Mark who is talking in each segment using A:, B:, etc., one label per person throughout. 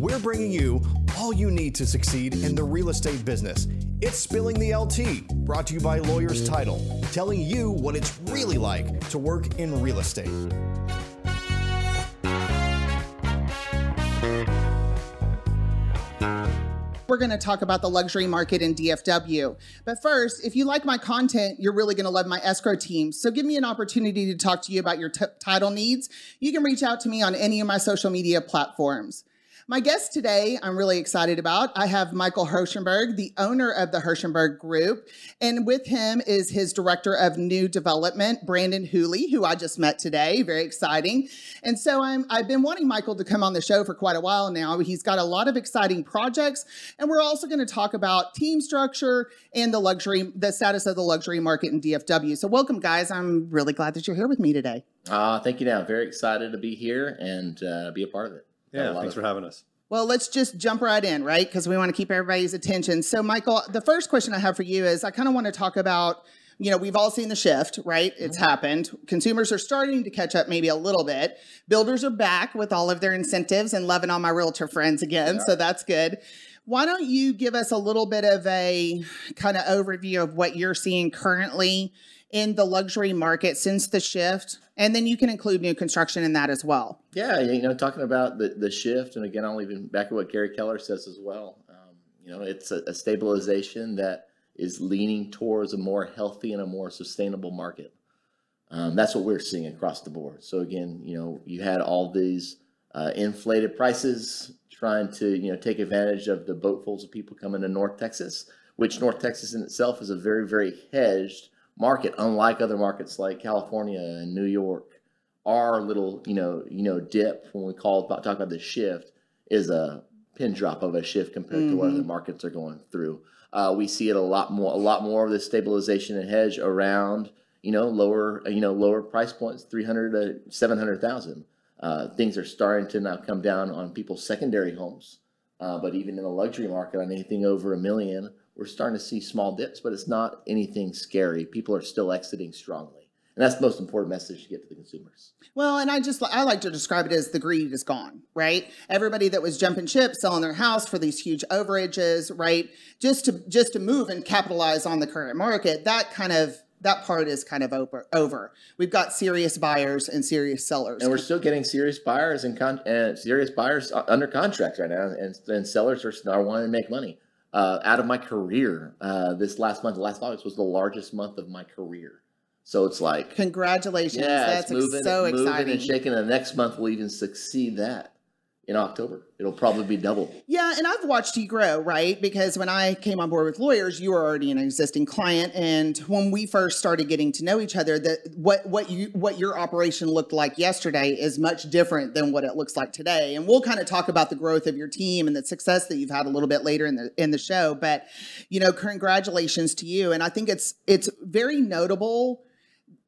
A: we're bringing you all you need to succeed in the real estate business. It's Spilling the LTea, brought to you by Lawyers Title, telling you what it's really like to work in real estate.
B: we're going to talk about the luxury market in DFW. But first, if you like my content, you're really going to love my escrow team. So give me an opportunity to talk to you about your t- title needs. You can reach out to me on any of my social media platforms. My guest today, I'm really excited about. I have Michael Hershenberg, the owner of the Hershenberg Group. And with him is his director of new development, Brandon Hooley, who I just met today. Very exciting. And so I'm, I've been wanting Michael to come on the show for quite a while now. He's got a lot of exciting projects. And we're also going to talk about team structure and the luxury, the status of the luxury market in DFW. So welcome, guys. I'm really glad that you're here with me today.
C: Uh, thank you, now. Very excited to be here and uh, be a part of it.
D: Yeah, thanks for having us.
B: Well, let's just jump right in, right? Because we want to keep everybody's attention. So, Michael, the first question I have for you is I kind of want to talk about, you know, we've all seen the shift, right? It's mm-hmm. happened. Consumers are starting to catch up maybe a little bit. Builders are back with all of their incentives and loving on my realtor friends again. Yeah. So that's good. Why don't you give us a little bit of a kind of overview of what you're seeing currently in the luxury market since the shift? And then you can include new construction in that as well.
C: Yeah, you know, talking about the, the shift, and again, I'll even back at what Gary Keller says as well. Um, you know, it's a, a, stabilization that is leaning towards a more healthy and a more sustainable market. Um, that's what we're seeing across the board. So again, you know, you had all these uh, inflated prices trying to you know take advantage of the boatfuls of people coming to North Texas, which North Texas in itself is a very very hedged market, unlike other markets like California and New York. Our little, you know, you know, dip when we call about talk about the shift is a pin drop of a shift compared mm-hmm. to what other mm-hmm. markets are going through. Uh, we see it a lot more, a lot more of the stabilization and hedge around, you know, lower, you know, lower price points, three hundred to seven hundred thousand. Uh, things are starting to now come down on people's secondary homes, uh, but even in the luxury market, on anything over a million, we're starting to see small dips, but it's not anything scary. People are still exiting strongly. And that's the most important message to get to the consumers.
B: Well, and I just I like to describe it as the greed is gone, right? Everybody that was jumping ship, selling their house for these huge overages, right? Just to just to move and capitalize on the current market, that kind of that part is kind of over. over. We've got serious buyers and serious sellers,
C: and we're still getting serious buyers and, con- and serious buyers under contract right now, and, and sellers are, are wanting to make money uh, out of my career. Uh, this last month, last August was the largest month of my career. So it's like
B: congratulations. Yeah, That's it's moving, so
C: moving
B: exciting.
C: and shaking. The next month will even succeed that in October. It'll probably be double.
B: Yeah, and I've watched you grow, right? Because when I came on board with lawyers, you were already an existing client, and when we first started getting to know each other, that what what you what your operation looked like yesterday is much different than what it looks like today. And we'll kind of talk about the growth of your team and the success that you've had a little bit later in the in the show. But you know, congratulations to you, and I think it's it's very notable.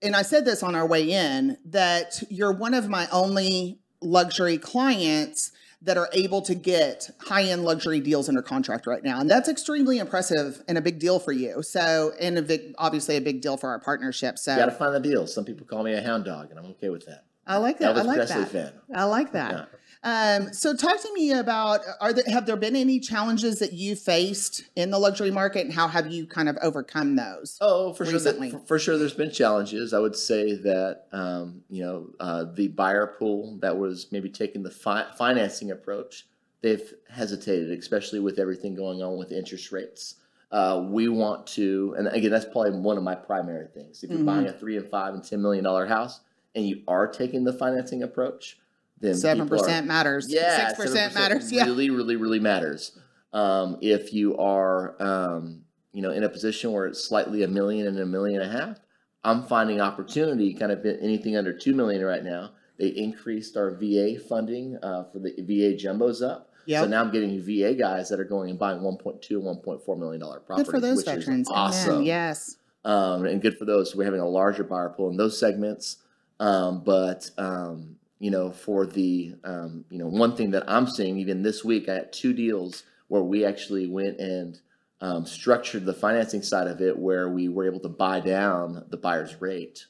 B: And I said this on our way in that you're one of my only luxury clients that are able to get high-end luxury deals under contract right now and that's extremely impressive and a big deal for you. So and a big obviously a big deal for our partnership so
C: you gotta find the deals some people call me a hound dog and i'm okay with that.
B: I like that
C: Elvis
B: i like
C: Presley
B: that.
C: Fan.
B: i like that. Yeah. Um, so talk to me about are there have there been any challenges that you faced in the luxury market and how have you kind of overcome those?
C: Oh, for recently? sure. For, for, sure, there's been challenges. I would say that um, you know uh, the buyer pool that was maybe taking the fi- financing approach, they've hesitated, especially with everything going on with interest rates. Uh, we want to, and again, that's probably one of my primary things. If you're mm-hmm. buying a three and five and ten million dollar house, and you are taking the financing approach,
B: then seven percent matters.
C: Yeah,
B: six percent matters. Yeah,
C: really, really, really matters. Um, if you are, um, you know, in a position where it's slightly a million and a million and a half, I'm finding opportunity. Kind of anything under two million right now. They increased our VA funding uh, for the VA jumbos up. Yep. So now I'm getting VA guys that are going and buying 1.2 1.4 million dollar properties.
B: Good for those veterans.
C: awesome.
B: Amen. Yes.
C: Um, and good for those. We're having a larger buyer pool in those segments. Um, but um, you know, for the, um, you know, one thing that I'm seeing even this week, I had two deals where we actually went and um, structured the financing side of it where we were able to buy down the buyer's rate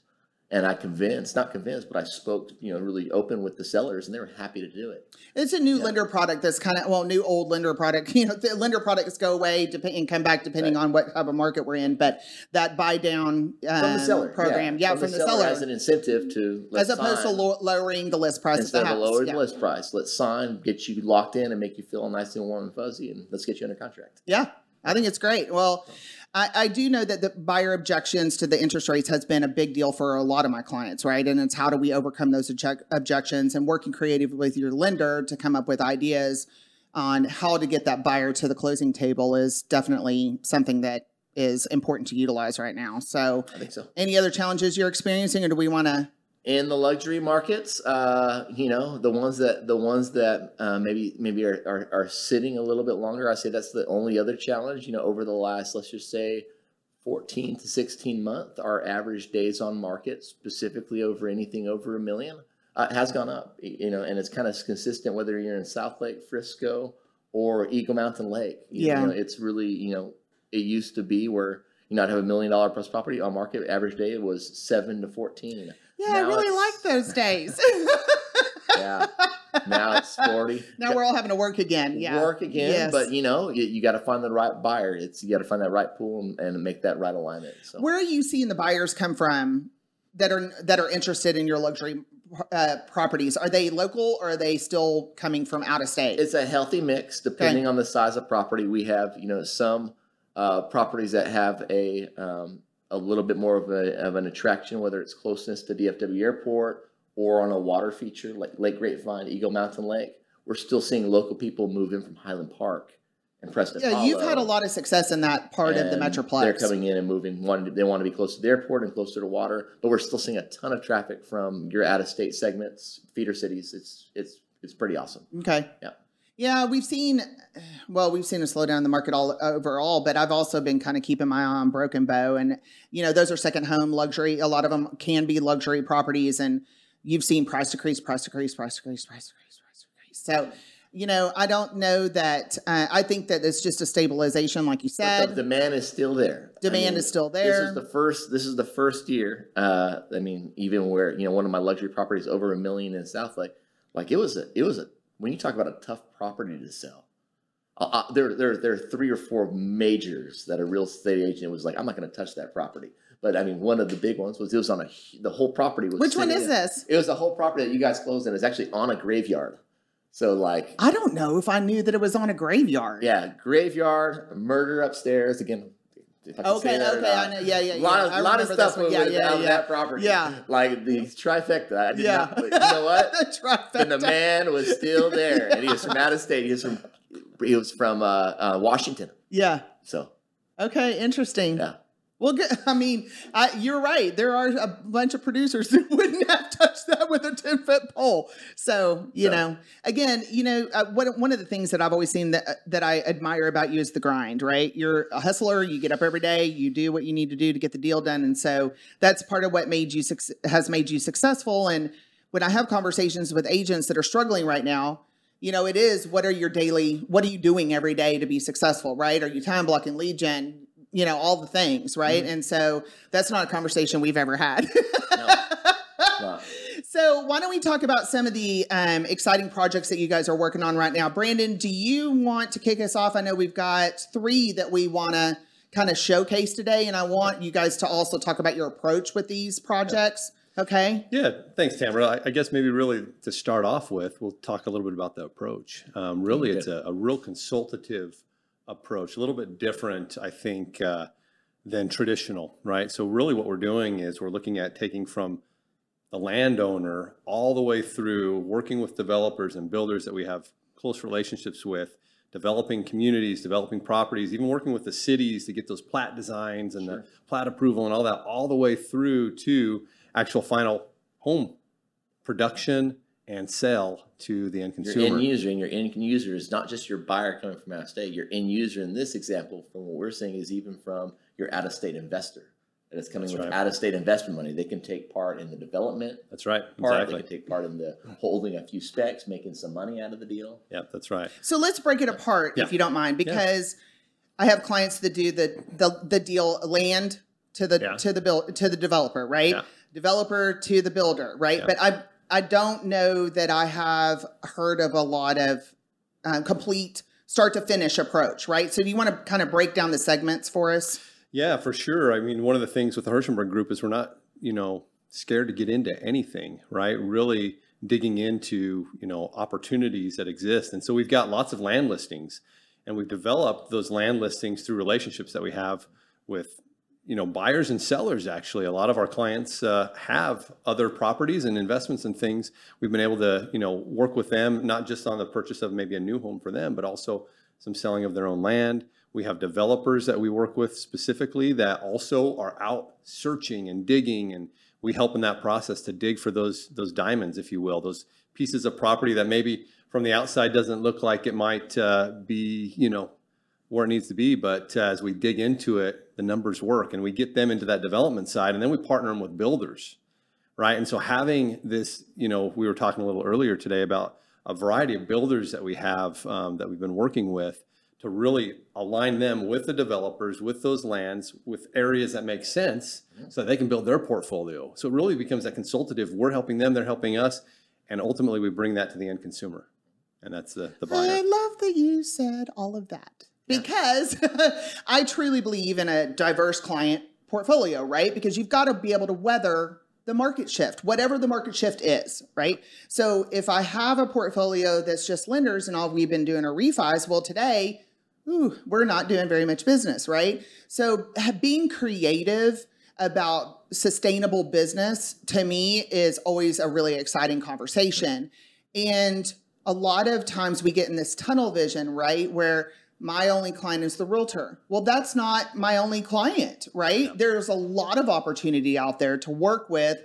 C: and I convinced, not convinced, but I spoke, you know, really open with the sellers, and they were happy to do it.
B: It's a new lender product that's kind of well, new old lender product. You know, the lender products go away dep- and come back depending on what type of market we're in. But that buy down um,
C: From the seller
B: program, yeah, from, the, seller,
C: as an incentive to let's
B: as opposed
C: sign.
B: to lo- lowering the list price
C: instead
B: of the
C: of lowering
B: yeah.
C: the list price. Let's sign, get you locked in, and make you feel nice and warm and fuzzy, and let's get you under contract.
B: Yeah, I think it's great. Well, I, I do know that the buyer objections to the interest rates has been a big deal for a lot of my clients, right? And it's how do we overcome those object- objections and working creatively with your lender to come up with ideas on how to get that buyer to the closing table is definitely something that is important to utilize right now. So,
C: I think so.
B: any other challenges you're experiencing, or do we want to?
C: In the luxury markets, uh, you know, the ones that the ones that uh, maybe maybe are, are are sitting a little bit longer. I say that's the only other challenge. You know, over the last let's just say. 14 to 16 month, our average days on market, specifically over anything over a million, uh, has gone up. You know, and it's kind of consistent whether you're in Southlake, Frisco, or Eagle Mountain Lake. You
B: Yeah.
C: know, it's really you know, it used to be where you know I'd have a million dollar plus property on market. Average day was seven to 14.
B: Yeah, I really like those days.
C: Yeah. Now it's 40.
B: now we're all having to work again. Yeah.
C: Work again,
B: Yes.
C: but you know, you, you got to find the right buyer. It's you got to find that right pool and, and make that right alignment. So
B: Where are you seeing the buyers come from that are that are interested in your luxury uh, properties? Are they local or are they still coming from out of state?
C: it's a healthy mix depending on the size of property. We have, you know, some uh, properties that have a um, a little bit more of a of an attraction, whether it's closeness to DFW Airport or on a water feature like Lake Grapevine, Eagle Mountain Lake. We're still seeing local people move in from Highland Park and Preston.
B: yeah, you've had a lot of success in that part of the Metroplex.
C: They're coming in and moving. To, they want to be close to the airport and closer to water, but we're still seeing a ton of traffic from your out of state segments, feeder cities. It's it's it's pretty awesome.
B: Okay.
C: Yeah.
B: Yeah, we've seen, well, we've seen a slowdown in the market all overall, but I've also been kind of keeping my eye on Broken Bow, and you know those are second home luxury. A lot of them can be luxury properties, and you've seen price decrease, price decrease, price decrease, price decrease, price decrease. So, you know, I don't know that. Uh, I think that it's just a stabilization, like you
C: But
B: said.
C: the demand is still there.
B: Demand is still there.
C: This is the first. This is the first year. Uh, I mean, even where you know one of my luxury properties over a million in Southlake, like it was a it was a when you talk about a tough property to sell. Uh, uh, there, there, there are three or four majors that a real estate agent was like, I'm not going to touch that property. But I mean, one of the big ones was it was on a the whole property was.
B: Which one is
C: in-
B: this?
C: It was the whole property that you guys closed in. It's actually on a graveyard. So like,
B: I don't know if I knew that it was on a graveyard.
C: yeah, graveyard, murder upstairs again. If I can
B: Okay,
C: say that or
B: okay, I know. Yeah, yeah, yeah.
C: lot of,
B: I
C: lot of stuff went
B: Yeah, yeah, yeah.
C: that property.
B: Yeah.
C: like the trifecta. I did
B: Yeah.
C: not, but you know what?
B: the trifecta.
C: the demand was still there, and he was from out of state. He was from he was from uh, uh, Washington.
B: Yeah.
C: So
B: Okay, interesting.
C: yeah,
B: Well. I mean, I, you're right. There are a bunch of producers that wouldn't have touched that with a 10 foot pole. So, you know, again, you know, uh, what, one of the things that I've always seen that, that I admire about you is the grind, right? You're a hustler. You get up every day. You do what you need to do to get the deal done. And so that's part of what made you, has made you successful. And when I have conversations with agents that are struggling right now, you know, it is what are your daily, what are you doing every day to be successful, right? Are you time blocking lead gen? You know, all the things, right? And so that's not a conversation we've ever had.
C: no, no.
B: so why don't we talk about some of the um, exciting projects that you guys are working on right now? Brandon, do you want to kick us off? I know we've got three that we want to kind of showcase today, and I want you guys to also talk about your approach with these projects. Okay.
D: Yeah, thanks, Tamera. I, I guess maybe really to start off with, we'll talk a little bit about the approach. Um, really, it's a, a real consultative approach, a little bit different, I think, uh, than traditional, right? So, really, what we're doing is we're looking at taking from the landowner all the way through working with developers and builders that we have close relationships with, developing communities, developing properties, even working with the cities to get those plat designs and the plat approval and all that, all the way through to actual final home production and sell to the end consumer.
C: Your end user and your end user is not just your buyer coming from out of state. Your end user in this example, from what we're seeing, is even from your out of state investor that is coming
D: That's
C: with
D: right.
C: out of state investment money. They can take part in the development
D: That's right.
C: part.
D: Exactly.
C: They can take part in the holding a few specs, making some money out of the deal.
D: Yeah, that's right.
B: So let's break it apart
D: Yeah.
B: if you don't mind, because I have clients that do the the, the deal land to the
D: Yeah.
B: to the bill to the developer, right?
D: Yeah.
B: developer to the builder, right?
D: Yeah.
B: But I I don't know that I have heard of a lot of uh, complete start to finish approach, right? So do you want to kind of break down the segments for us?
D: Yeah, for sure. I mean, one of the things with the Hershenberg Group is we're not, you know, scared to get into anything, right? Really digging into, you know, opportunities that exist. And so we've got lots of land listings and we've developed those land listings through relationships that we have with, you know, buyers and sellers actually. A lot of our clients uh, have other properties and investments and things. We've been able to, you know, work with them not just on the purchase of maybe a new home for them, but also some selling of their own land. We have developers that we work with specifically that also are out searching and digging, and we help in that process to dig for those those diamonds, if you will, those pieces of property that maybe from the outside doesn't look like it might uh, be, you know, where it needs to be, but uh, as we dig into it, the numbers work, and we get them into that development side, and then we partner them with builders, right? And so having this, you know, we were talking a little earlier today about a variety of builders that we have um, that we've been working with to really align them with the developers, with those lands, with areas that make sense so that they can build their portfolio. So it really becomes that consultative. We're helping them, they're helping us, and ultimately we bring that to the end consumer. And that's the, the buyer.
B: I love that you said all of that because I truly believe in a diverse client portfolio, right? Because you've got to be able to weather the market shift, whatever the market shift is, right? So if I have a portfolio that's just lenders and all we've been doing are refis, well, today, ooh, we're not doing very much business, right? So being creative about sustainable business to me is always a really exciting conversation. And a lot of times we get in this tunnel vision, right? Where my only client is the realtor. Well, that's not my only client, right? There's a lot of opportunity out there to work with.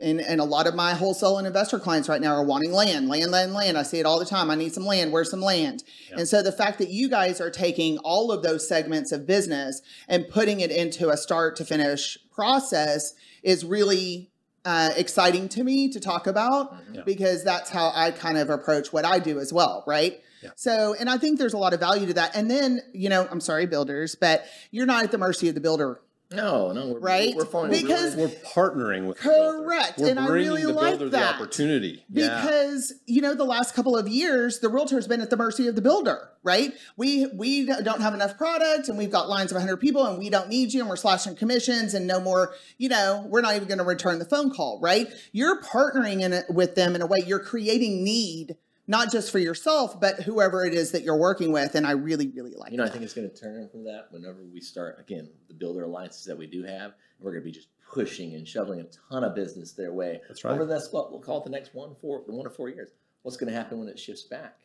B: And, and a lot of my wholesale and investor clients right now are wanting land, land, land, land. I see it all the time. I need some land. Where's some land? And so the fact that you guys are taking all of those segments of business and putting it into a start to finish process is really uh, exciting to me to talk about because that's how I kind of approach what I do as well, right? So, and I think there's a lot of value to that. And then, you know, I'm sorry, builders, but you're not at the mercy of the builder,
C: No, no, we're,
B: Right?
C: We're following
B: Because-
D: We're partnering with.
B: Correct,
D: We're
B: and I really
D: the
B: like
D: builder
B: that.
D: the opportunity. Yeah.
B: because you know the last couple of years the realtor's been at the mercy of the builder right we we don't have enough product and we've got lines of 100 people and we don't need you and we're slashing commissions and no more you know we're not even going to return the phone call right you're partnering in it with them in a way you're creating need not just for yourself but whoever it is that you're working with and i really really like
C: You know, I think it's going to turn from that whenever we start again the builder alliances that we do have. We're going to be just pushing and shoveling a ton of business their way.
D: That's right.
C: Over the next, what we'll call it the next one, four, one to four years. What's going to happen when it shifts back?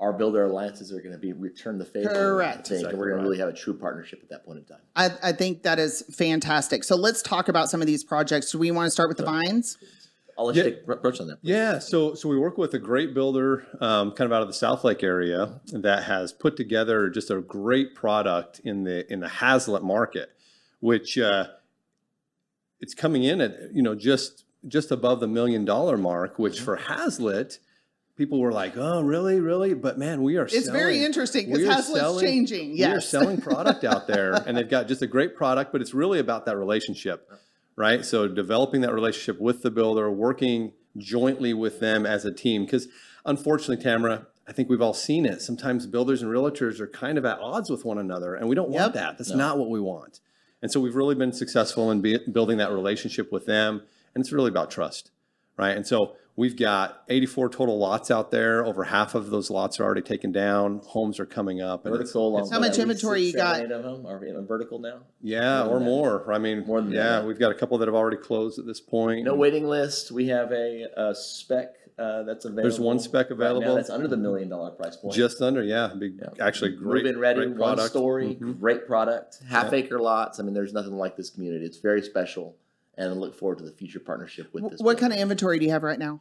C: Our builder alliances are going to be return the favor. I
B: Correct.
C: think,
D: Exactly
C: and we're going
D: right.
C: to really have a true partnership at that point in time.
B: I, I think that is fantastic so let's talk about some of these projects do we want to start with the vines
C: I'll let
D: Yeah.
C: you take approach on that.
D: Yeah, so so we work with a great builder, um, kind of out of the Southlake area, that has put together just a great product in the in the Haslet market, which uh, it's coming in at you know just just above the million dollar mark, which for Haslet, people were like, oh really, really? But man, we are
B: it's very interesting
D: we
B: because
D: are
B: Haslet's
D: selling-
B: changing
D: we are selling product out there, and they've got just a great product, but it's really about that relationship, right? So developing that relationship with the builder, working jointly with them as a team, because unfortunately, Tamera, I think we've all seen it. Sometimes builders and realtors are kind of at odds with one another, and we don't
B: Yep.
D: want that. That's not what we want. And so we've really been successful in be, building that relationship with them, and it's really about trust, right? And so we've got 84 total lots out there. Over half of those lots are already taken down. Homes are coming up. and it's-
C: Vertical. on
B: How much inventory
C: six,
B: you got?
C: seven, Eight of them are in vertical now.
D: Yeah,
C: More
D: or
C: than that.
D: more. I mean,
C: More than
D: yeah,
C: that.
D: we've got a couple that have already closed at this point.
C: No waiting list. We have a, a spec uh, that's available.
D: There's one spec
C: right now
D: available.
C: that's under the million dollar price point.
D: Just under, yeah, big,
C: Yeah.
D: actually great,
C: Move-in ready,
D: great
C: one
D: product.
C: story,
D: Mhm.
C: great product, half acre lots. I mean, there's nothing like this community. It's very special, and I look forward to the future partnership with this.
B: what kind of inventory do you have right now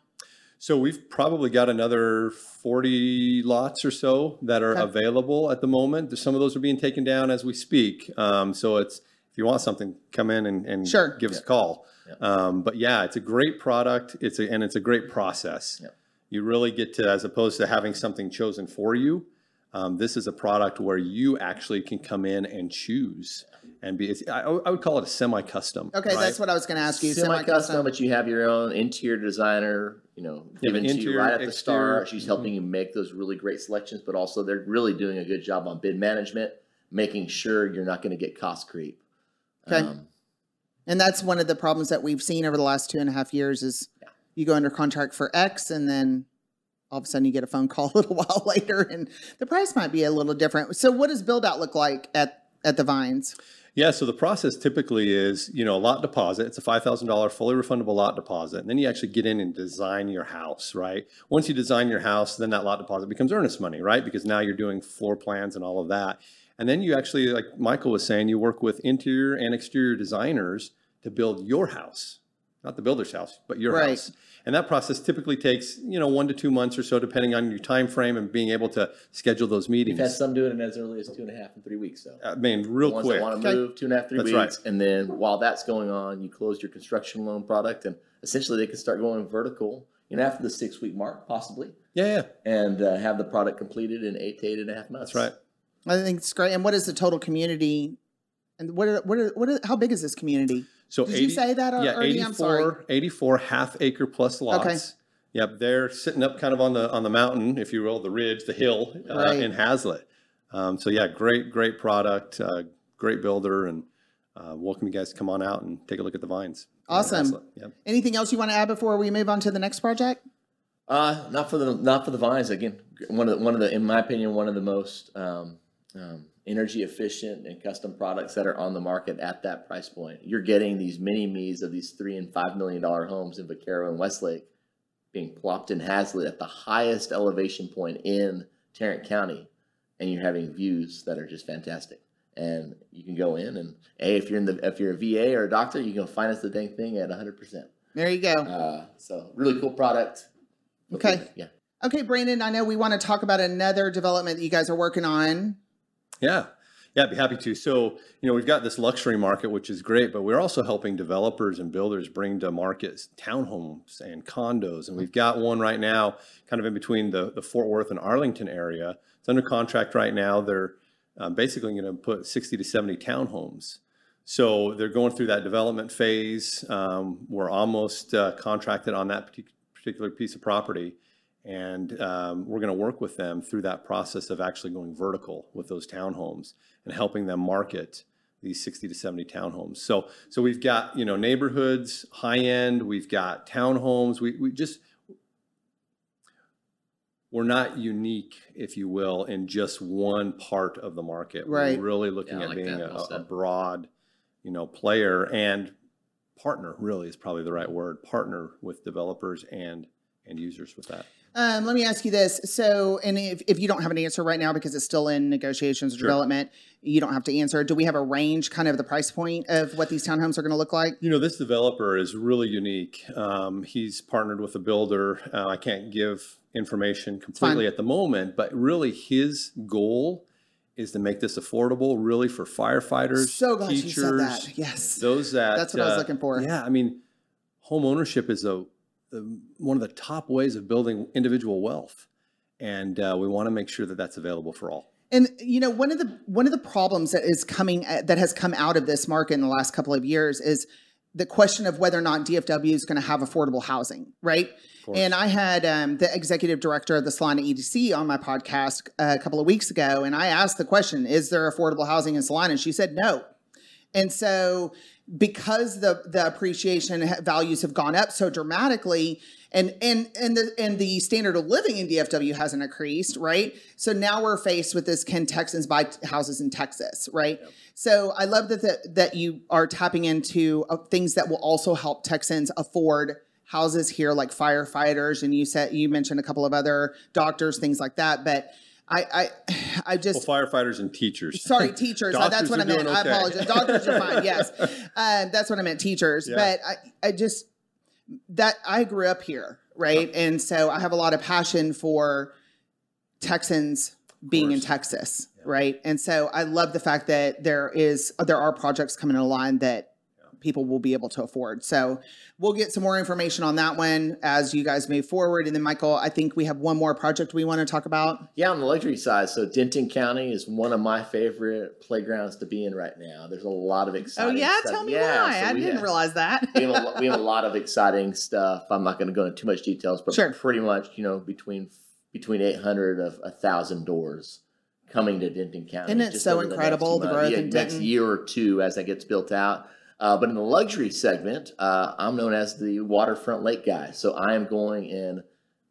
D: So we've probably got another 40 lots or so that are
B: Okay.
D: available at the moment. Some of those are being taken down as we speak. Um, so it's if you want something, come in and, and
B: Sure.
D: give us a call. Um, but yeah, it's a great product. It's a, and it's a great process.
C: Yeah.
D: You really get to, as opposed to having something chosen for you, um, this is a product where you actually can come in and choose and be. It's, I, I would call it a semi-custom.
B: Okay,
D: right?
B: that's what I was going to ask you.
C: Semi-custom, but you have your own interior designer, you know,
D: Yeah,
C: given to you
D: interior,
C: right at the start. She's helping you make those really great selections, but also they're really doing a good job on bid management, making sure you're not going to get cost creep.
B: Okay.
C: Um,
B: And that's one of the problems that we've seen over the last two and a half years is
C: Yeah.
B: you go under contract for X and then all of a sudden you get a phone call a little while later and the price might be a little different. So what does build out look like at, at the Vines?
D: Yeah, so the process typically is, you know, a lot deposit. It's a five thousand dollar fully refundable lot deposit, and then you actually get in and design your house, right? Once you design your house, then that lot deposit becomes earnest money, right? Because now you're doing floor plans and all of that, and then you actually, like Michael was saying, you work with interior and exterior designers to build your house, not the builder's house, but your
B: Right.
D: house. And that process typically takes, you know, one to two months or so, depending on your time frame and being able to schedule those meetings.
C: We've had some doing it in as early as two and a half and three weeks. So
D: I mean, real
C: the ones
D: quick.
C: that want to
B: Okay.
C: move two and a half, three
D: That's
C: weeks,
D: right.
C: and then while that's going on, you close your construction loan product, and essentially they can start going vertical. You know, after the six week mark, possibly,
D: Yeah, yeah,
C: and uh, have the product completed in eight to eight and a half months.
D: that's right.
B: I think it's great. And what is the total community? And what are, what are, what are, how big is this community?
D: So
B: Did you say that
D: yeah,
B: already? I'm sorry.
D: 84, 84 half acre plus lots.
B: Okay.
D: Yep, they're sitting up kind of on the on the mountain, if you will, the ridge, the hill uh,
B: Right.
D: in Haslet. Um, so yeah, great, great product, uh, great builder, and uh, welcome you guys to come on out and take a look at the vines.
B: Awesome.
D: Haslet. Yep.
B: Anything else you want to add before we move on to the next project?
C: Uh, not for the not for the vines. Again, one of the, one of the, in my opinion, one of the most um, um, energy efficient and custom products that are on the market at that price point. You're getting these mini me's of these three and five million dollar homes in Vaquero and Westlake being plopped in Haslet at the highest elevation point in Tarrant County, and you're having views that are just fantastic. And you can go in and hey, if you're in the if you're a VA or a doctor, you can finance the dang thing at 100. percent
B: There you go.
C: uh, So really cool product.
B: Okay.
C: Yeah.
B: Okay, Brandon, I know we want to talk about another development that you guys are working on.
D: Yeah. Yeah, I'd be happy to. So, you know, we've got this luxury market, which is great, but we're also helping developers and builders bring to market townhomes and condos. And we've got one right now, kind of in between the, the Fort Worth and Arlington area. It's under contract right now. They're uh, basically going to put 60 to 70 townhomes. So they're going through that development phase. Um, we're almost uh, contracted on that partic- particular piece of property. And um, we're going to work with them through that process of actually going vertical with those townhomes and helping them market these 60 to 70 townhomes. So, so we've got you know neighborhoods, high end. We've got townhomes. We we just we're not unique, if you will, in just one part of the market.
B: Right.
D: We're really looking
C: Yeah,
D: at
C: like
D: being a, a broad, you know, player and partner. Really is probably the right word. Partner with developers and end users with that.
B: Um, let me ask you this. So, and if, if you don't have an answer right now because it's still in negotiations or
D: Sure.
B: development, you don't have to answer. Do we have a range, kind of the price point of what these townhomes are going to look like?
D: You know, this developer is really unique. Um, he's partnered with a builder. Uh, I can't give information completely at the moment, but really his goal is to make this affordable, really for firefighters,
B: So glad
D: teachers,
B: you said that. Yes.
D: those that.
B: That's what I was
D: uh,
B: looking for.
D: Yeah, I mean, home ownership is a, one of the top ways of building individual wealth, and uh, we want to make sure that that's available for all.
B: And you know, one of the one of the problems that is coming uh, that has come out of this market in the last couple of years is the question of whether or not DFW is going to have affordable housing, right? And I had um, the executive director of the Celina EDC on my podcast uh, a couple of weeks ago, and I asked the question: Is there affordable housing in Celina? And she said no. And so, because the the appreciation values have gone up so dramatically, and and and the and the standard of living in DFW hasn't increased, right? So now we're faced with this: Can Texans buy t- houses in Texas, right? So I love that the, that you are tapping into uh, things that will also help Texans afford houses here, like firefighters, and you said you mentioned a couple of other doctors, things like that, but. I, I, I just
D: Well, firefighters and teachers.
B: Sorry, teachers. Uh, that's what I meant.
D: doing
B: I apologize. Doctors are fine. Yes, um, that's what I meant. Teachers,
D: Yeah.
B: but I, I just that I grew up here, right, and so I have a lot of passion for Texans being in. Texas, right, and so I love the fact that there is there are projects coming in line that people will be able to afford. So we'll get some more information on that one as you guys move forward. And then, Michael, I think we have one more project we want to talk about.
C: Yeah, on the luxury side. So Denton County is one of my favorite playgrounds to be in right now. There's a lot of
B: oh,
C: exciting.
B: Oh yeah,
C: stuff.
B: tell me
C: Yeah,
B: why.
C: so
B: I didn't
C: have-
B: realize that.
C: we, have a, we have a lot of exciting stuff. I'm not going to go into too much details, but
B: Sure.
C: pretty much, you know, between between 800 of a thousand doors coming to Denton County.
B: Isn't it
C: just
B: so
C: over the
B: incredible, the growth
C: yeah,
B: in
C: next year or two as that gets built out. Uh, but in the luxury segment, uh, I'm known as the waterfront lake guy. So I am going and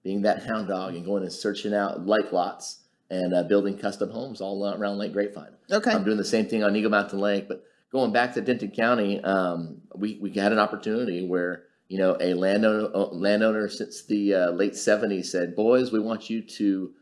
C: being that hound dog and going and searching out lake lots and uh, building custom homes all around Lake Grapevine.
B: Okay.
C: I'm doing the same thing on Eagle Mountain Lake, but going back to Denton County, um, we we had an opportunity where you know a landowner uh, landowner since the uh, late '70s said, "Boys, we want you to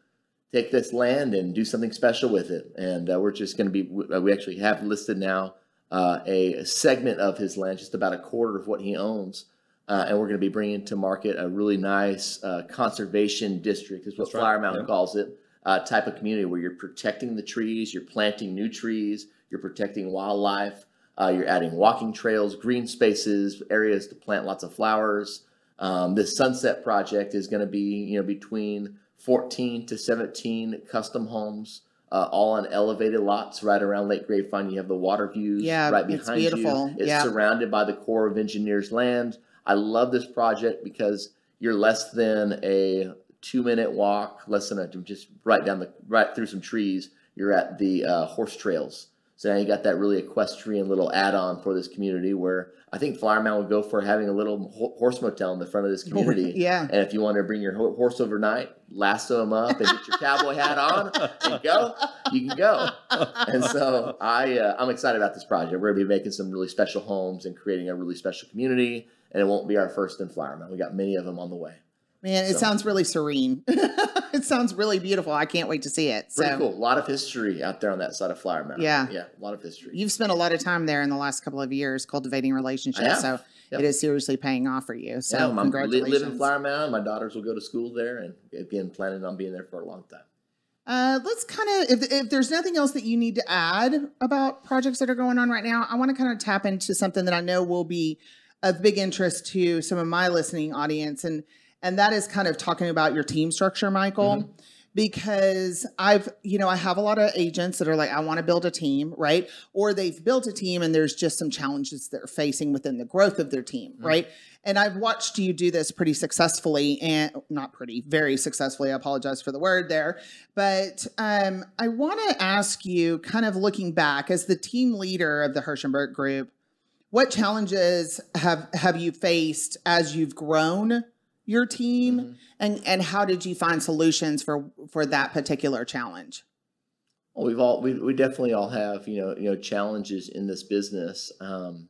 C: take this land and do something special with it," and uh, we're just going to be. We actually have listed now uh, a segment of his land, just about a quarter of what he owns. Uh, and we're going to be bringing to market a really nice uh, conservation district, is what
D: That's right,
C: Flower Mound
D: yeah.
C: calls it uh, type of community where you're protecting the trees, you're planting new trees, you're protecting wildlife, uh, you're adding walking trails, green spaces, areas to plant lots of flowers. Um, this sunset project is going to be, you know, between 14 to 17 custom homes, uh, all on elevated lots right around Lake Grapevine. You have the water views
B: Yeah,
C: right
B: it's
C: behind
B: beautiful.
C: you. It's
B: Yeah.
C: surrounded by the Corps of Engineers land. I love this project because you're less than a two minute walk, less than a just right down the right through some trees. You're at the uh, horse trails. So now you got that really equestrian little add on for this community where I think Flower Mound would go for having a little ho- horse motel in the front of this community.
B: Yeah.
C: And if you want to bring your ho- horse overnight, lasso him up and get your cowboy hat on and go, you can go. And so I, uh, I'm excited about this project. We're going to be making some really special homes and creating a really special community. And it won't be our first in Flower Mound. We got many of them on the way.
B: Man, it
C: So-
B: sounds really serene. it sounds really beautiful. I can't wait to see it.
C: Pretty
B: so
C: cool. A lot of history out there on that side of Flower Mound.
B: Yeah.
C: Yeah. A lot of history.
B: you've spent a lot of time there in the last couple of years cultivating relationships. So
C: Yep.
B: it is seriously paying off for you. So
C: yeah,
B: congratulations.
C: live in Flower Mound. My daughters will go to school there, and again, planning on being there for a long time.
B: Uh, let's kind of, if, if there's nothing else that you need to add about projects that are going on right now, I want to kind of tap into something that I know will be of big interest to some of my listening audience, and and that is kind of talking about your team structure, Michael. Because I've, you know, I have a lot of agents that are like, I want to build a team, right? Or they've built a team and there's just some challenges they're facing within the growth of their team, right? And I've watched you do this pretty successfully and not pretty, very successfully. I apologize for the word there. But um, I want to ask you, kind of looking back as the team leader of the Hershenberg Group, what challenges have have you faced as you've grown your team, and and how did you find solutions for for that particular challenge?
C: Well, we've all we, we definitely all have you know you know challenges in this business. Um,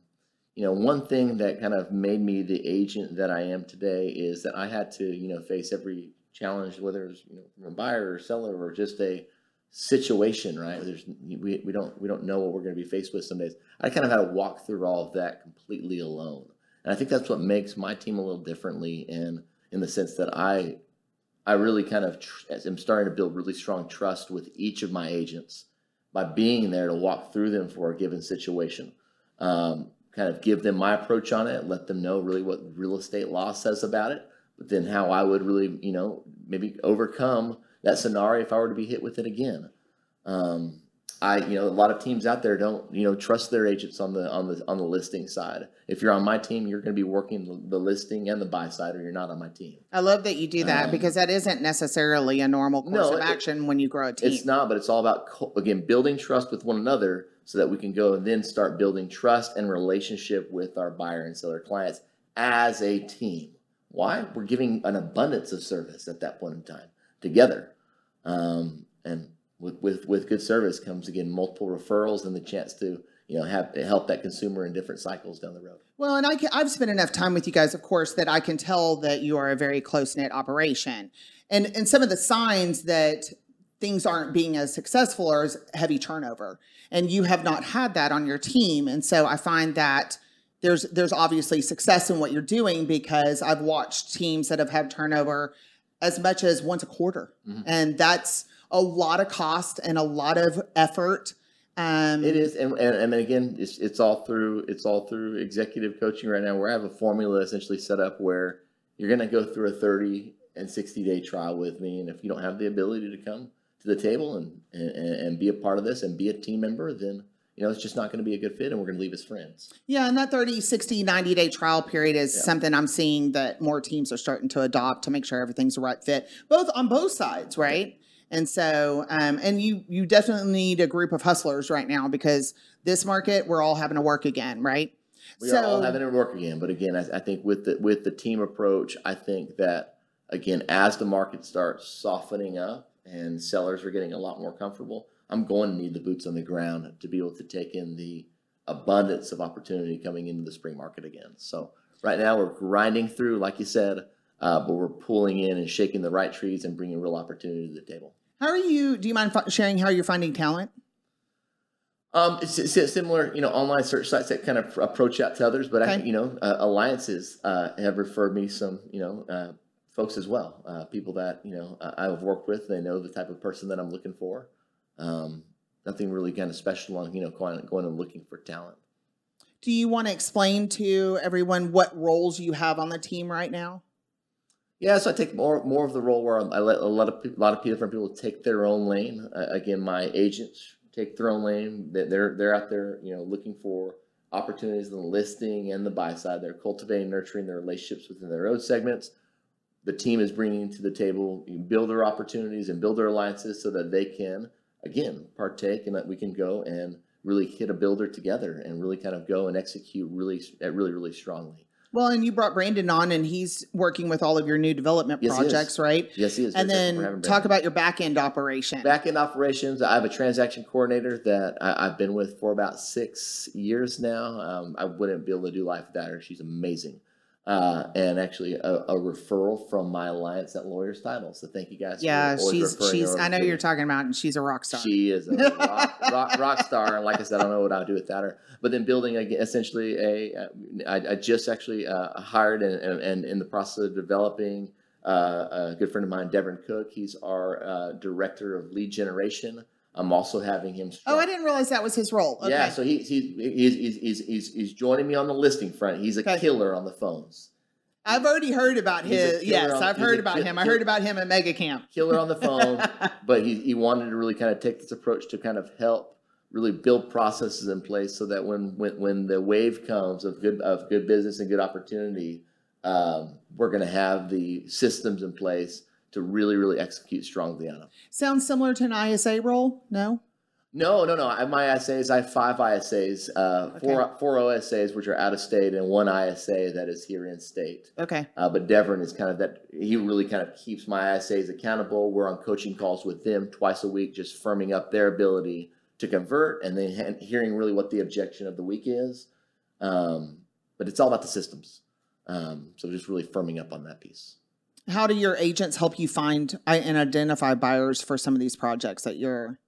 C: you know, one thing that kind of made me the agent that I am today is that I had to you know face every challenge, whether it's you know from a buyer or seller or just a situation. Right? There's we, we don't we don't know what we're going to be faced with some days. I kind of had to walk through all of that completely alone, and I think that's what makes my team a little differently in in the sense that I I really kind of tr- am starting to build really strong trust with each of my agents by being there to walk through them for a given situation. Um, kind of give them my approach on it, let them know really what real estate law says about it, but then how I would really, you know, maybe overcome that scenario if I were to be hit with it again. Um, I, you know, a lot of teams out there don't, you know, trust their agents on the on the on the listing side. If you're on my team, you're going to be working the- the listing and the buy side, or you're not on my team.
B: I love that you do that
C: Um,
B: because that isn't necessarily a normal course
C: No,
B: of
C: it-
B: action when you grow a team.
C: It's not, but it's all about again building trust with one another, so that we can go and then start building trust and relationship with our buyer and seller clients as a team. Why? We're giving an abundance of service at that point in time together, um, and with, with with good service comes again multiple referrals and the chance to you know have help that consumer in different cycles down the road.
B: Well, and I can, I've spent enough time with you guys, of course, that I can tell that you are a very close knit operation, and and some of the signs that things aren't being as successful are as heavy turnover, and you have not had that on your team, and so I find that there's there's obviously success in what you're doing because I've watched teams that have had turnover as much as once a quarter,
C: Mhm.
B: and that's a lot of cost and a lot of effort Um,
C: It is, and, and, and again, it's, it's all through it's all through executive coaching right now. Where I have a formula essentially set up where you're going to go through a 30 and 60 day trial with me, and if you don't have the ability to come to the table and and, and be a part of this and be a team member, then you know it's just not going to be a good fit, and we're going to leave as friends.
B: Yeah, and that 30, 60, 90 day trial period is
C: Yeah.
B: something I'm seeing that more teams are starting to adopt to make sure everything's the right fit, both on both sides, right? And so, um, and you you definitely need a group of hustlers right now because this market we're all having to work again, right?
C: We are all having to work again, but again, I, I think with the with the team approach, I think that again, as the market starts softening up and sellers are getting a lot more comfortable, I'm going to need the boots on the ground to be able to take in the abundance of opportunity coming into the spring market again. So right now we're grinding through, like you said, uh, but we're pulling in and shaking the right trees and bringing real opportunity to the table.
B: How are you? Do you mind sharing how you're finding talent?
C: Um, it's, it's similar, you know, online search sites that kind of approach out to others, but I, you know, uh, alliances uh, have referred me some, you know, uh, folks as well, uh, people that you know uh, I've worked with. They know the type of person that I'm looking for. Um, nothing really kind of special on, you know, going going and looking for talent.
B: Do you want to explain to everyone what roles you have on the team right now?
C: Yeah, so I take more more of the role where I let a lot of a lot of different people take their own lane. Uh, again, my agents take their own lane. They- They're they're out there, you know, looking for opportunities in the listing and the buy side. They're cultivating, nurturing their relationships within their own segments. The team is bringing to the table builder opportunities and builder alliances so that they can again partake and that we can go and really hit a builder together and really kind of go and execute really really really strongly.
B: Well, and you brought Brandon on, and he's working with all of your new development
C: Yes,
B: projects, right?
C: Yes, he is.
B: And then
C: Brandon.
B: talk about your back end operation.
C: Back end operations, I have a transaction coordinator that I, I've been with for about six years now. Um, I wouldn't be able to do life without her. She's amazing. Uh, and actually, a, a referral from my alliance at Lawyers Title. So thank you guys.
B: yeah, she's she's. I know you're talking about, and she's a rock star.
C: She is a rock, rock, rock star, and like I said, I don't know what I'd do without her. But then building a, essentially a, uh, I, I just actually uh, hired and, and, and in the process of developing uh, a good friend of mine, Devin Cook. He's our uh, director of lead generation. I'm also having him.
B: oh, I didn't realize that was his role. Okay.
C: Yeah, so he, he's, he's, he's, he's, he's, he's joining me on the listing front. He's a
B: Okay.
C: killer on the phones.
B: I've already heard about
C: He's
B: his. Yes,
C: on-
B: I've heard about
C: kill-
B: him. I heard about him at Mega Camp.
C: Killer on the phone. but he, he wanted to really kind of take this approach to kind of help really build processes in place so that when when, when the wave comes of good of good business and good opportunity, um, we're going to have the systems in place to really really execute strongly on them.
B: Sounds similar to an ISA role. No.
C: No, no, no. I have my ISAs. I have five ISAs, uh, four four OSAs which are out of state, and one ISA that is here in state.
B: Okay.
C: Uh, but Devon is kind of that. He really kind of keeps my ISAs accountable. We're on coaching calls with them twice a week, just firming up their ability to convert, and then hearing really what the objection of the week is. Um, but it's all about the systems. Um, so just really firming up on that piece.
B: How do your agents help you find and identify buyers for some of these projects that you're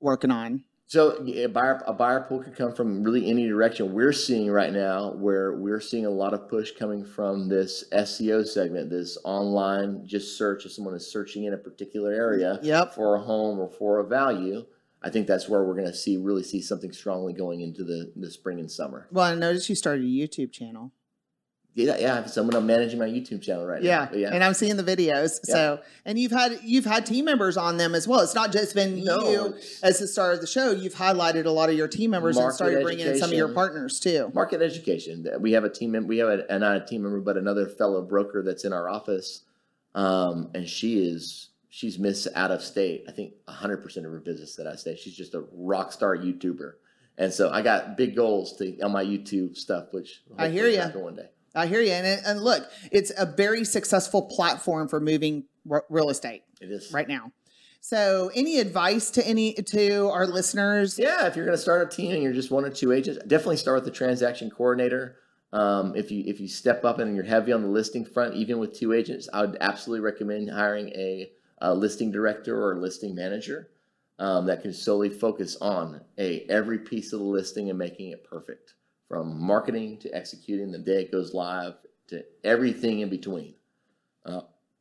B: working on?
C: So a buyer, a buyer pool could come from really any direction. We're seeing right now where we're seeing a lot of push coming from this SEO segment, this online just search if someone is searching in a particular area
B: Yep.
C: for a home or for a value. I think that's where we're going to see really see something strongly going into the, the spring and summer.
B: Well, I noticed you started a YouTube channel.
C: Yeah, yeah. I have someone I'm managing my YouTube channel right
B: Yeah,
C: now. Yeah.
B: and I'm seeing the videos. So, and you've had you've had team members on them as well. It's not just been
C: No,
B: you as the star of the show. You've highlighted a lot of your team members and
C: Market
B: started bringing in some of your partners too.
C: market education. We have a team. We have a, not a team member, but another fellow broker that's in our office, um, and she is she's miss out of state. I think 100 percent of her business that I say. She's just a rock star YouTuber, and so I got big goals to on my YouTube stuff, which
B: I hear
C: you one day.
B: I hear you. And, and look, it's a very successful platform for moving r- real estate
C: It is
B: right now. So, any advice to any to our listeners?
C: Yeah, if you're going to start a team and you're just one or two agents, definitely start with the transaction coordinator. Um, if you if you step up and you're heavy on the listing front, even with two agents, I would absolutely recommend hiring a, a listing director or a listing manager um, that can solely focus on a every piece of the listing and making it perfect, from marketing to executing the day it goes live to everything in between. Uh,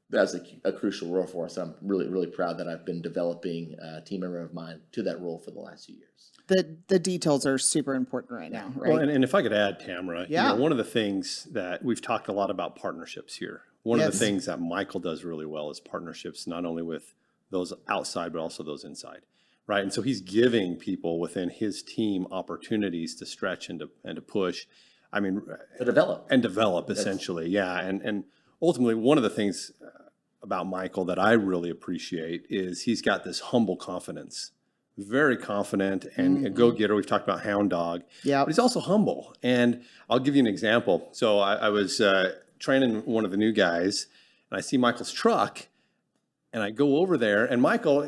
C: that's a, a, crucial role for us. I'm really, really proud that I've been developing a team member of mine to that role for the last few years.
B: The the details are super important right now, right?
D: Well, and, and if I could add, Tamera, yeah. You know, one of the things that we've talked a lot about partnerships here. One yes. of the things that Michael does really well is partnerships, not only with those outside, but also those inside. Right. And so he's giving people within his team opportunities to stretch and to, and to push. I mean,
C: to develop
D: and develop essentially. Yeah. And, and ultimately, one of the things about Michael that I really appreciate is he's got this humble confidence, very confident and mm-hmm. a go getter. We've talked about hound dog.
B: Yeah.
D: But he's also humble. And I'll give you an example. So I, I was uh, training one of the new guys and I see Michael's truck and I go over there and Michael, uh,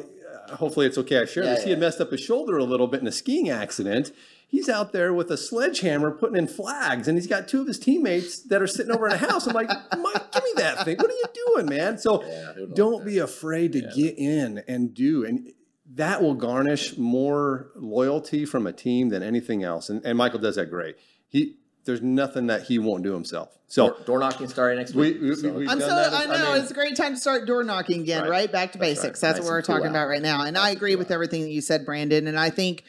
D: hopefully it's okay I share yeah, this, yeah. he had messed up his shoulder a little bit in a skiing accident he's out there with a sledgehammer putting in flags and he's got two of his teammates that are sitting over in a house. I'm like, Mike, give me that thing. What are you doing, man? So yeah, don't be afraid to get in and do. And that will garnish more loyalty from a team than anything else. And, and Michael does that great. He there's nothing that he won't do himself. So
C: door, door knocking starting next week. We,
B: so. I'm so I know I mean, it's a great time to start door knocking again, right? right? Back to That's basics. Right. That's nice what we're talking about right now. And I agree with everything that you said, Brandon. And I think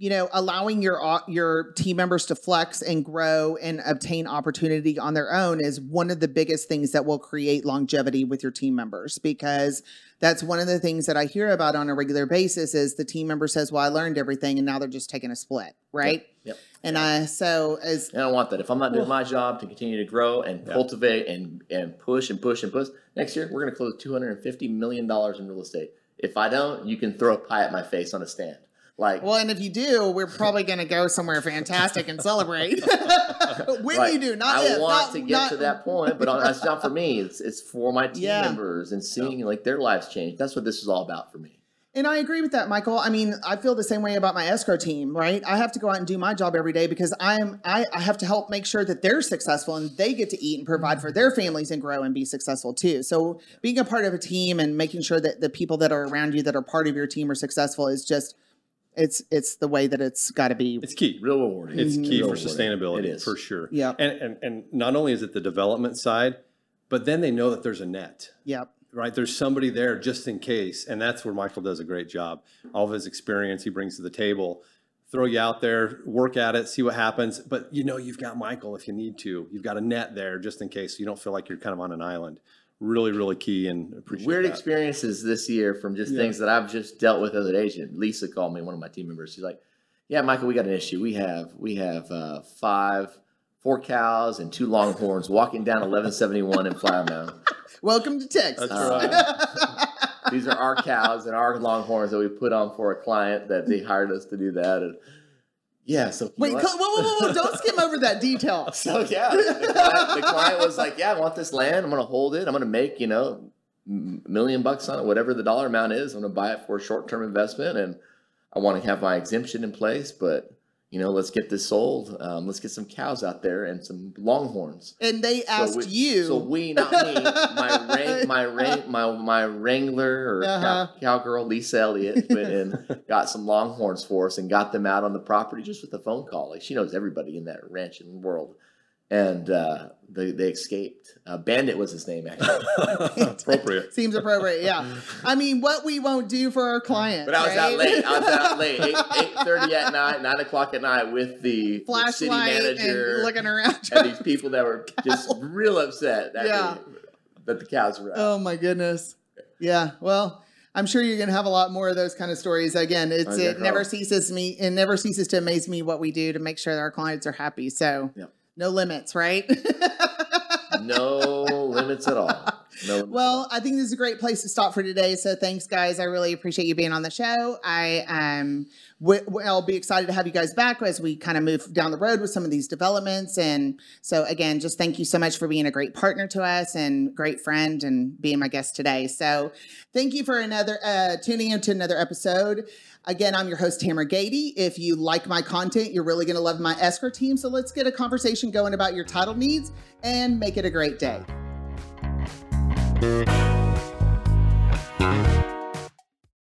B: you know, allowing your uh, your team members to flex and grow and obtain opportunity on their own is one of the biggest things that will create longevity with your team members because that's one of the things that I hear about on a regular basis is the team member says, "Well, I learned everything and now they're just taking a split." Right?
C: Yep. yep.
B: And I so as
C: and I don't want that. If I'm not doing my job to continue to grow and cultivate and and push and push and push, next year we're going to close 250 million dollars in real estate. If I don't, you can throw a pie at my face on a stand. Like,
B: well, and if you do, we're probably going to go somewhere fantastic and celebrate. when like, you do, not
C: I
B: if,
C: want
B: not,
C: to get not, to that point, but that's not for me. It's it's for my team yeah. members and seeing like their lives change. That's what this is all about for me.
B: And I agree with that, Michael. I mean, I feel the same way about my escrow team, right? I have to go out and do my job every day because I'm I, I have to help make sure that they're successful and they get to eat and provide for their families and grow and be successful too. So being a part of a team and making sure that the people that are around you that are part of your team are successful is just it's it's the way that it's got to be.
D: It's key.
C: Real rewarding.
D: It's mm-hmm. key Real for sustainability. It is for sure.
B: Yeah.
D: And, and and not only is it the development side, but then they know that there's a net.
B: Yep.
D: Right. There's somebody there just in case, and that's where Michael does a great job. All of his experience he brings to the table. Throw you out there, work at it, see what happens. But you know you've got Michael if you need to. You've got a net there just in case so you don't feel like you're kind of on an island really, really key and appreciate
C: Weird
D: that.
C: experiences this year from just yeah. things that I've just dealt with as an agent. Lisa called me, one of my team members. She's like, "Yeah, Michael, we got an issue. We have we have uh, five, four cows and two longhorns walking down 1171 in Flower Mound.
B: Welcome to Texas. Uh,
C: these are our cows and our longhorns that we put on for a client that they hired us to do that. And yeah. So
B: wait, whoa, whoa, whoa, whoa! Don't skim over that detail.
C: So yeah, the client, the client, was like, "Yeah, I want this land. I'm going to hold it. I'm going to make you know, million bucks on it, whatever the dollar amount is. I'm going to buy it for a short term investment, and I want to have my exemption in place, but." You know, let's get this sold. Um, let's get some cows out there and some longhorns.
B: And they asked
C: so
B: we, you.
C: So we, not me, my wrang, my wrang, my my wrangler or uh-huh. cow, cowgirl Lisa Elliott went and got some longhorns for us and got them out on the property just with a phone call. Like she knows everybody in that ranching world and uh, they, they escaped. Uh, Bandit was his name, actually.
D: appropriate.
B: Seems appropriate, yeah. I mean, what we won't do for our clients.
C: But I was
B: right?
C: out late. I was out late, 8, 8.30 at night, 9 o'clock at night with the, the city manager.
B: And looking around.
C: And these people that were just real upset that, yeah. that the cows were out.
B: Oh, my goodness. Yeah, well... I'm sure you're going to have a lot more of those kind of stories. Again, it's it never ceases me. It never ceases to amaze me what we do to make sure that our clients are happy. So, yep. No limits, right?
C: no limits at all. No
B: well, I think this is a great place to stop for today. So thanks, guys. I really appreciate you being on the show. I um, w- I'll be excited to have you guys back as we kind of move down the road with some of these developments. And so again, just thank you so much for being a great partner to us and great friend and being my guest today. So thank you for another uh, tuning into another episode. Again, I'm your host, Tamera Gaede. If you like my content, you're really going to love my escrow team. So let's get a conversation going about your title needs and make it a great day.